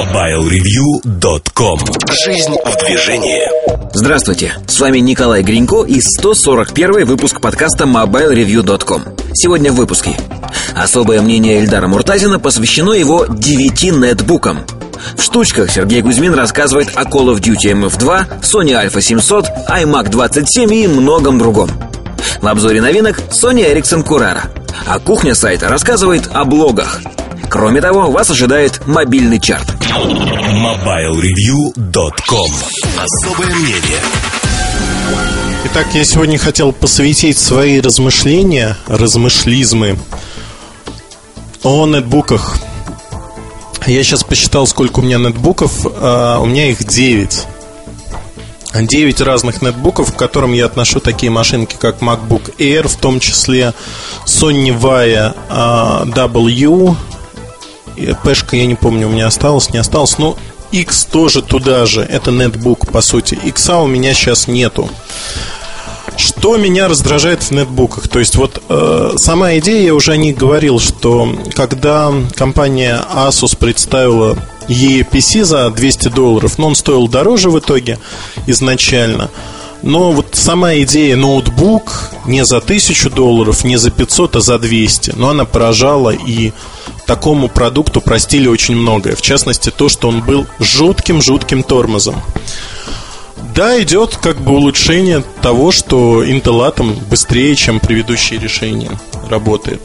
MobileReview.com Жизнь в движении. Здравствуйте, с вами Николай Гринько и 141 выпуск подкаста MobileReview.com Сегодня в выпуске. Особое мнение Эльдара Муртазина посвящено его 9 нетбукам. В штучках Сергей Кузьмин рассказывает о Call of Duty MF2, Sony Alpha 700, iMac 27 и многом другом. В обзоре новинок Sony Ericsson Curara. А кухня сайта рассказывает о блогах. Кроме того, вас ожидает мобильный чарт. MobileReview.com Особое мнение Итак, я сегодня хотел посвятить свои размышления, размышлизмы о нетбуках. Я сейчас посчитал, сколько у меня нетбуков. А, у меня их 9. 9 разных нетбуков, к которым я отношу такие машинки, как MacBook Air, в том числе Sony Vaio а, W, Пешка, я не помню, у меня осталось, не осталось. Но X тоже туда же. Это нетбук, по сути. X у меня сейчас нету. Что меня раздражает в нетбуках? То есть вот э, сама идея, я уже о ней говорил, что когда компания Asus представила ePC за 200 долларов, но он стоил дороже в итоге изначально, но вот сама идея ноутбук не за 1000 долларов, не за 500, а за 200, но она поражала и такому продукту простили очень многое. В частности, то, что он был жутким-жутким тормозом. Да, идет как бы улучшение того, что Intel Atom быстрее, чем предыдущие решения работает.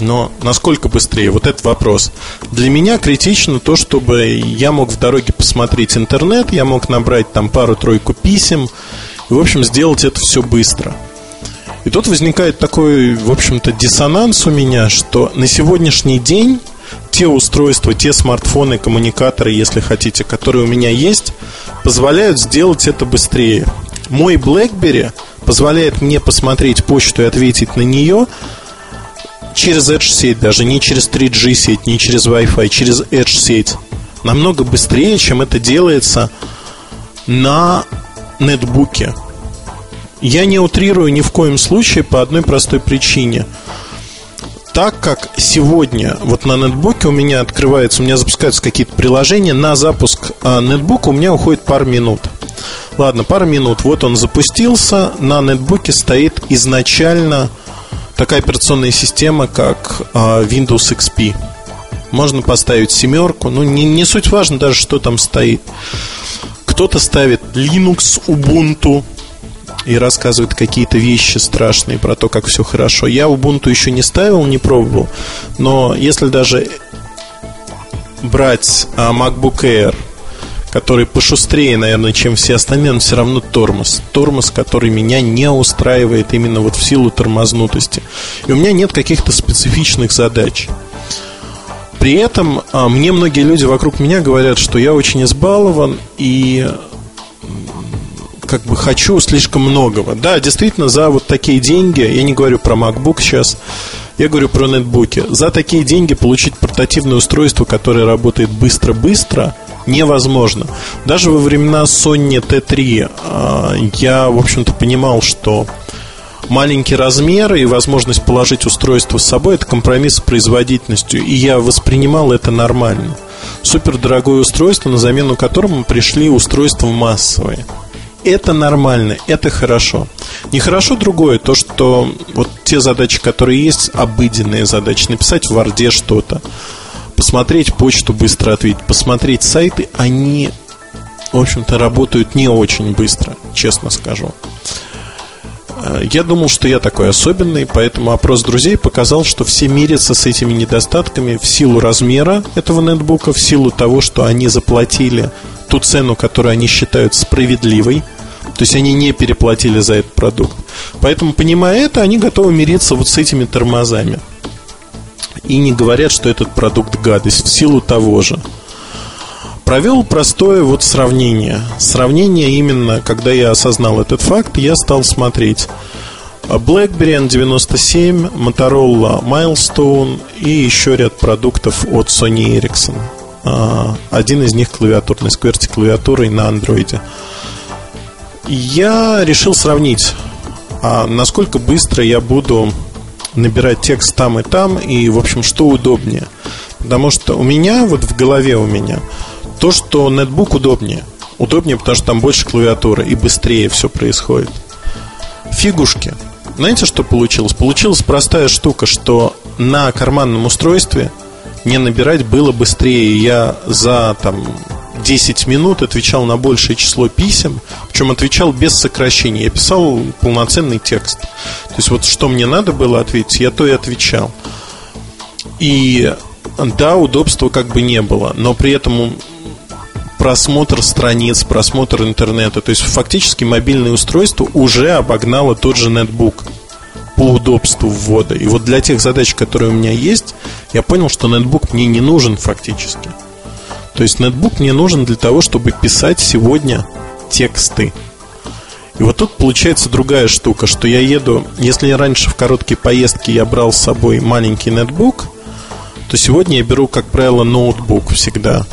Но насколько быстрее? Вот этот вопрос. Для меня критично то, чтобы я мог в дороге посмотреть интернет, я мог набрать там пару-тройку писем, и, в общем, сделать это все быстро. И тут возникает такой, в общем-то, диссонанс у меня, что на сегодняшний день те устройства, те смартфоны, коммуникаторы, если хотите, которые у меня есть, позволяют сделать это быстрее. Мой BlackBerry позволяет мне посмотреть почту и ответить на нее через Edge-сеть, даже не через 3G-сеть, не через Wi-Fi, через Edge-сеть. Намного быстрее, чем это делается на нетбуке. Я не утрирую ни в коем случае по одной простой причине. Так как сегодня вот на нетбуке у меня открывается, у меня запускаются какие-то приложения, на запуск а, нетбука у меня уходит пару минут. Ладно, пару минут. Вот он запустился. На нетбуке стоит изначально такая операционная система, как а, Windows XP. Можно поставить семерку. Ну, не, не суть важно даже, что там стоит. Кто-то ставит Linux, Ubuntu, и рассказывает какие-то вещи страшные про то, как все хорошо. Я Ubuntu еще не ставил, не пробовал, но если даже брать а, MacBook Air, который пошустрее, наверное, чем все остальные, он все равно тормоз. Тормоз, который меня не устраивает именно вот в силу тормознутости. И у меня нет каких-то специфичных задач. При этом а, мне многие люди вокруг меня говорят, что я очень избалован и как бы хочу слишком многого. Да, действительно, за вот такие деньги, я не говорю про MacBook сейчас, я говорю про нетбуки. За такие деньги получить портативное устройство, которое работает быстро-быстро, невозможно. Даже во времена Sony T3 а, я, в общем-то, понимал, что маленький размер и возможность положить устройство с собой – это компромисс с производительностью, и я воспринимал это нормально. Супер дорогое устройство, на замену которому пришли устройства массовые – это нормально, это хорошо. Нехорошо другое, то, что вот те задачи, которые есть, обыденные задачи, написать в Варде что-то, посмотреть почту, быстро ответить, посмотреть сайты, они, в общем-то, работают не очень быстро, честно скажу. Я думал, что я такой особенный, поэтому опрос друзей показал, что все мирятся с этими недостатками в силу размера этого нетбука, в силу того, что они заплатили ту цену, которую они считают справедливой – то есть они не переплатили за этот продукт. Поэтому, понимая это, они готовы мириться вот с этими тормозами. И не говорят, что этот продукт гадость в силу того же. Провел простое вот сравнение. Сравнение именно, когда я осознал этот факт, я стал смотреть BlackBerry N97, Motorola Milestone и еще ряд продуктов от Sony Ericsson. А, один из них клавиатурный, с QWERTY клавиатурой на андроиде. Я решил сравнить, а насколько быстро я буду набирать текст там и там, и, в общем, что удобнее. Потому что у меня, вот в голове у меня, То, что нетбук удобнее. Удобнее, потому что там больше клавиатуры и быстрее все происходит. Фигушки. Знаете, что получилось? Получилась простая штука, что на карманном устройстве не набирать было быстрее. Я за там 10 минут отвечал на большее число писем, причем отвечал без сокращений. Я писал полноценный текст. То есть вот что мне надо было ответить, я то и отвечал. И да, удобства как бы не было, но при этом просмотр страниц, просмотр интернета. То есть фактически мобильное устройство уже обогнало тот же нетбук по удобству ввода. И вот для тех задач, которые у меня есть, я понял, что нетбук мне не нужен фактически. То есть нетбук мне нужен для того, чтобы писать сегодня тексты. И вот тут получается другая штука, что я еду, если раньше в короткие поездки я брал с собой маленький нетбук, то сегодня я беру, как правило, ноутбук всегда.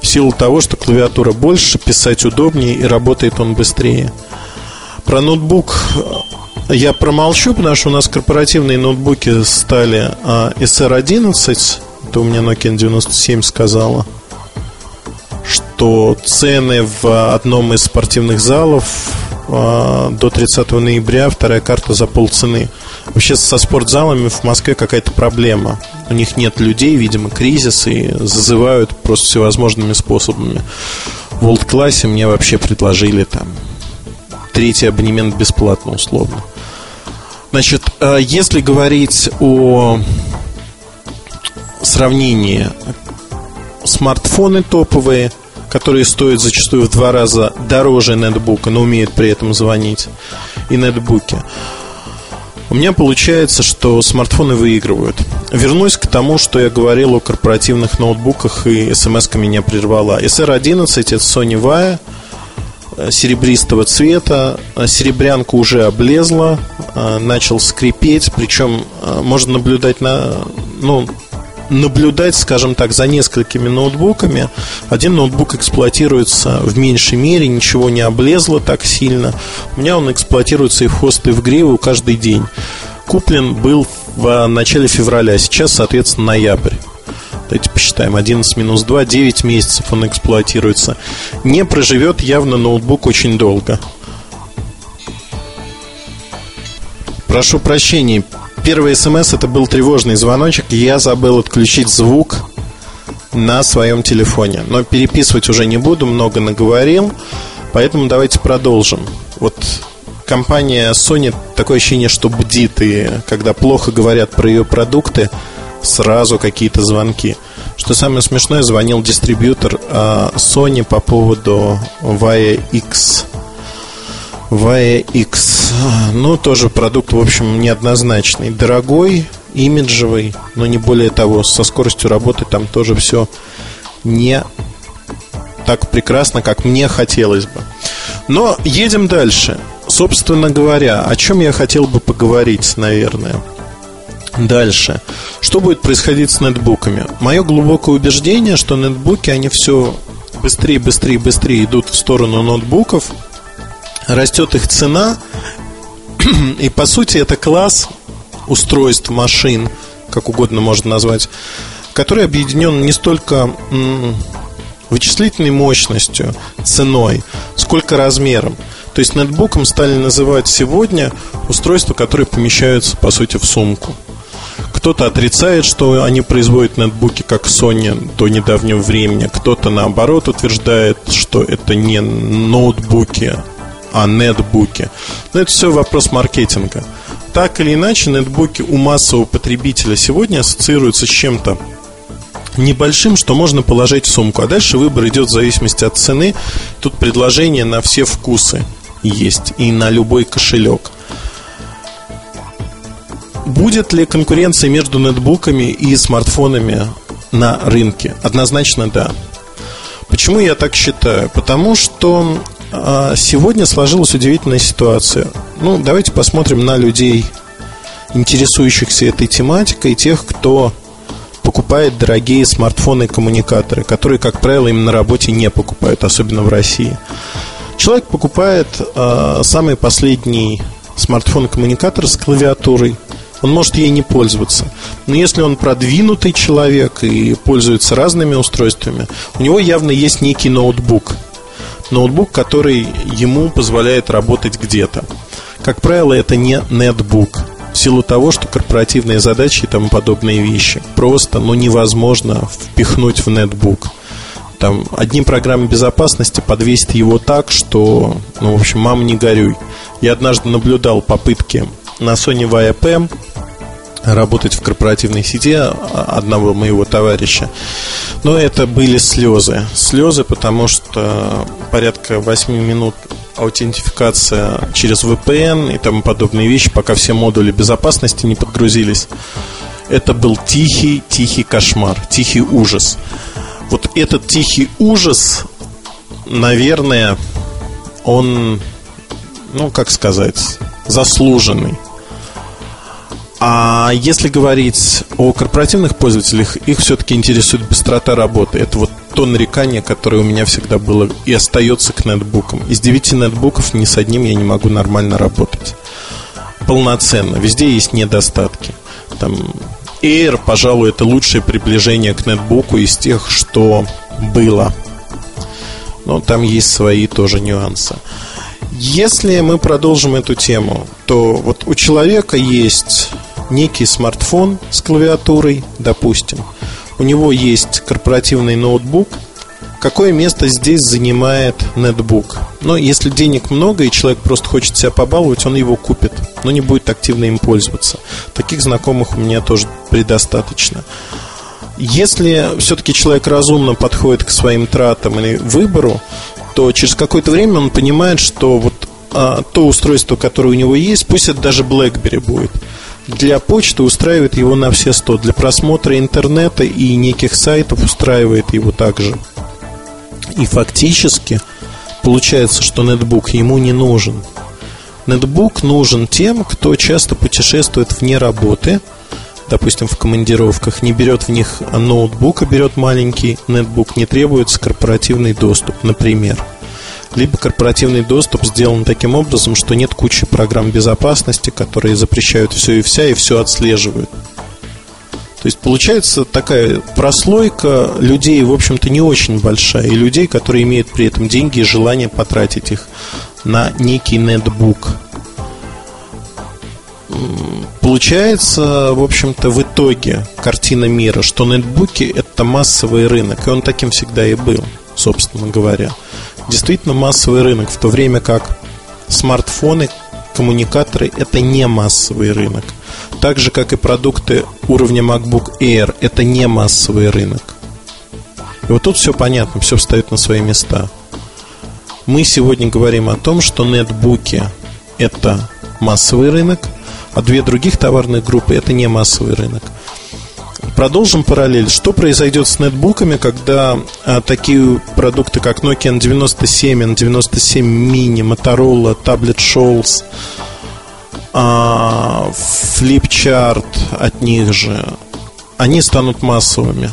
В силу того, что клавиатура больше, писать удобнее и работает он быстрее. Про ноутбук э, я промолчу, потому что у нас корпоративные ноутбуки стали а, SR11, это у меня Nokia 97 сказала – что цены в одном из спортивных залов а, до 30 ноября вторая карта за полцены. Вообще со спортзалами в Москве какая-то проблема. У них нет людей, видимо, кризис, и зазывают просто всевозможными способами. В World классе мне вообще предложили там третий абонемент бесплатно, условно. Значит, а, если говорить о сравнении смартфоны топовые – которые стоят зачастую в два раза дороже нетбука, но умеют при этом звонить, и нетбуки. У меня получается, что смартфоны выигрывают. Вернусь к тому, что я говорил о корпоративных ноутбуках, и смс меня прервала. SR11 это Sony Vaio э, серебристого цвета. Серебрянка уже облезла, э, начал скрипеть, причем э, можно наблюдать на, ну, наблюдать, скажем так, за несколькими ноутбуками. Один ноутбук эксплуатируется в меньшей мере, ничего не облезло так сильно. У меня он эксплуатируется и в хост, и в гриву каждый день. Куплен был в начале февраля, сейчас, соответственно, ноябрь. Давайте посчитаем. 11 минус 2, 9 месяцев он эксплуатируется. Не проживет явно ноутбук очень долго. Прошу прощения, Первый смс это был тревожный звоночек. Я забыл отключить звук на своем телефоне. Но переписывать уже не буду, много наговорил. Поэтому давайте продолжим. Вот компания Sony такое ощущение, что бдит, и когда плохо говорят про ее продукты, сразу какие-то звонки. Что самое смешное, звонил дистрибьютор а, Sony по поводу Vaio X Vaia X. Ну, тоже продукт, в общем, неоднозначный. Дорогой, имиджевый, но не более того. Со скоростью работы там тоже все не так прекрасно, как мне хотелось бы. Но едем дальше. Собственно говоря, о чем я хотел бы поговорить, наверное. Дальше. Что будет происходить с нетбуками? Мое глубокое убеждение, что нетбуки, они все быстрее, быстрее, быстрее идут в сторону ноутбуков – растет их цена, и по сути это класс устройств, машин, как угодно можно назвать, который объединен не столько вычислительной мощностью, ценой, сколько размером. То есть нетбуком стали называть сегодня устройства, которые помещаются, по сути, в сумку. Кто-то отрицает, что они производят нетбуки, как Sony до недавнего времени. Кто-то, наоборот, утверждает, что это не ноутбуки, а нетбуки. Но это все вопрос маркетинга. Так или иначе, нетбуки у массового потребителя сегодня ассоциируются с чем-то небольшим, что можно положить в сумку. А дальше выбор идет в зависимости от цены. Тут предложение на все вкусы есть и на любой кошелек. Будет ли конкуренция между нетбуками и смартфонами на рынке? Однозначно да. Почему я так считаю? Потому что сегодня сложилась удивительная ситуация. Ну, давайте посмотрим на людей, интересующихся этой тематикой, тех, кто покупает дорогие смартфоны и коммуникаторы, которые, как правило, им на работе не покупают, особенно в России. Человек покупает э, самый последний смартфон и коммуникатор с клавиатурой, он может ей не пользоваться. Но если он продвинутый человек и пользуется разными устройствами, у него явно есть некий ноутбук. Ноутбук, который ему позволяет работать где-то. Как правило, это не нетбук в силу того, что корпоративные задачи и тому подобные вещи просто ну, невозможно впихнуть в нетбук. Там одни программы безопасности подвесят его так, что, ну, в общем, мам, не горюй. Я однажды наблюдал попытки на Sony VIPM работать в корпоративной сети одного моего товарища. Но это были слезы. Слезы, потому что порядка 8 минут аутентификация через VPN и тому подобные вещи, пока все модули безопасности не подгрузились. Это был тихий, тихий кошмар, тихий ужас. Вот этот тихий ужас, наверное, он, ну, как сказать, заслуженный. А если говорить о корпоративных пользователях, их все-таки интересует быстрота работы. Это вот то нарекание, которое у меня всегда было и остается к нетбукам. Из девяти нетбуков ни с одним я не могу нормально работать. Полноценно. Везде есть недостатки. Там Air, пожалуй, это лучшее приближение к нетбуку из тех, что было. Но там есть свои тоже нюансы. Если мы продолжим эту тему, то вот у человека есть некий смартфон с клавиатурой, допустим – у него есть корпоративный ноутбук, какое место здесь занимает нетбук? Но если денег много и человек просто хочет себя побаловать, он его купит, но не будет активно им пользоваться. Таких знакомых у меня тоже предостаточно. Если все-таки человек разумно подходит к своим тратам и выбору, то через какое-то время он понимает, что вот а, то устройство, которое у него есть, пусть это даже BlackBerry будет – для почты устраивает его на все 100. Для просмотра интернета и неких сайтов устраивает его также. И фактически получается, что нетбук ему не нужен. Нетбук нужен тем, кто часто путешествует вне работы, допустим, в командировках, не берет в них ноутбук, а берет маленький нетбук, не требуется корпоративный доступ, например – либо корпоративный доступ сделан таким образом, что нет кучи программ безопасности, которые запрещают все и вся и все отслеживают. То есть получается такая прослойка людей, в общем-то, не очень большая, и людей, которые имеют при этом деньги и желание потратить их на некий нетбук. Получается, в общем-то, в итоге картина мира, что нетбуки – это массовый рынок, и он таким всегда и был, собственно говоря действительно массовый рынок, в то время как смартфоны, коммуникаторы – это не массовый рынок. Так же, как и продукты уровня MacBook Air – это не массовый рынок. И вот тут все понятно, все встает на свои места. Мы сегодня говорим о том, что нетбуки – это массовый рынок, а две других товарных группы – это не массовый рынок. Продолжим параллель. Что произойдет с нетбуками, когда а, такие продукты, как Nokia N97, N97 Mini, Motorola, Tablet Shoals, а, Flipchart от них же, они станут массовыми.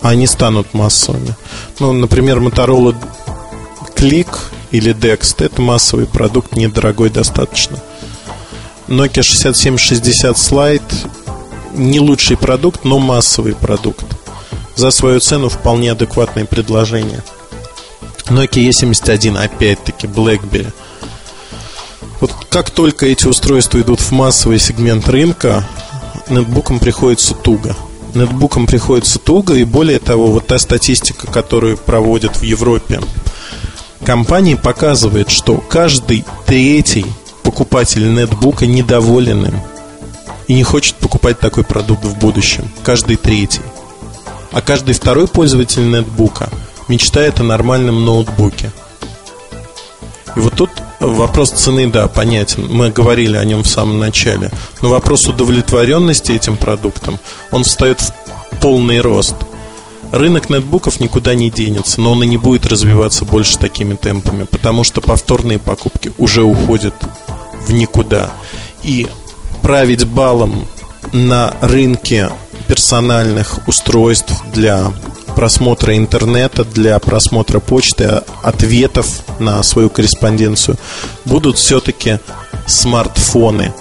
Они станут массовыми. Ну, например, Motorola Click или Dext это массовый продукт, недорогой достаточно. Nokia 6760 Slide не лучший продукт, но массовый продукт. За свою цену вполне адекватное предложение. Nokia E71, опять-таки, BlackBerry. Вот как только эти устройства идут в массовый сегмент рынка, нетбукам приходится туго. Нетбукам приходится туго, и более того, вот та статистика, которую проводят в Европе, компании показывает, что каждый третий покупатель нетбука недоволен им и не хочет покупать такой продукт в будущем. Каждый третий. А каждый второй пользователь нетбука мечтает о нормальном ноутбуке. И вот тут вопрос цены, да, понятен. Мы говорили о нем в самом начале. Но вопрос удовлетворенности этим продуктом, он встает в полный рост. Рынок нетбуков никуда не денется, но он и не будет развиваться больше такими темпами, потому что повторные покупки уже уходят в никуда. И править балом на рынке персональных устройств для просмотра интернета, для просмотра почты, ответов на свою корреспонденцию будут все-таки смартфоны.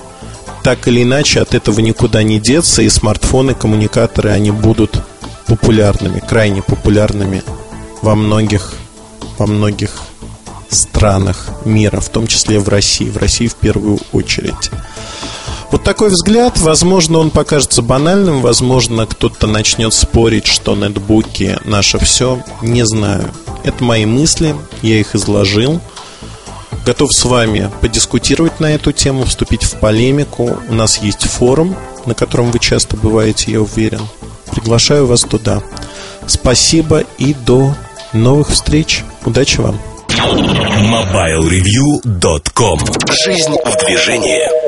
так или иначе от этого никуда не деться, и смартфоны, коммуникаторы, они будут популярными, крайне популярными во многих, во многих странах мира, в том числе в России, в России в первую очередь. Вот такой взгляд, возможно, он покажется банальным, возможно, кто-то начнет спорить, что нетбуки наше все, не знаю. Это мои мысли, я их изложил. Готов с вами подискутировать на эту тему, вступить в полемику. У нас есть форум, на котором вы часто бываете, я уверен. Приглашаю вас туда. Спасибо и до новых встреч. Удачи вам! MobileReview.com Жизнь в движении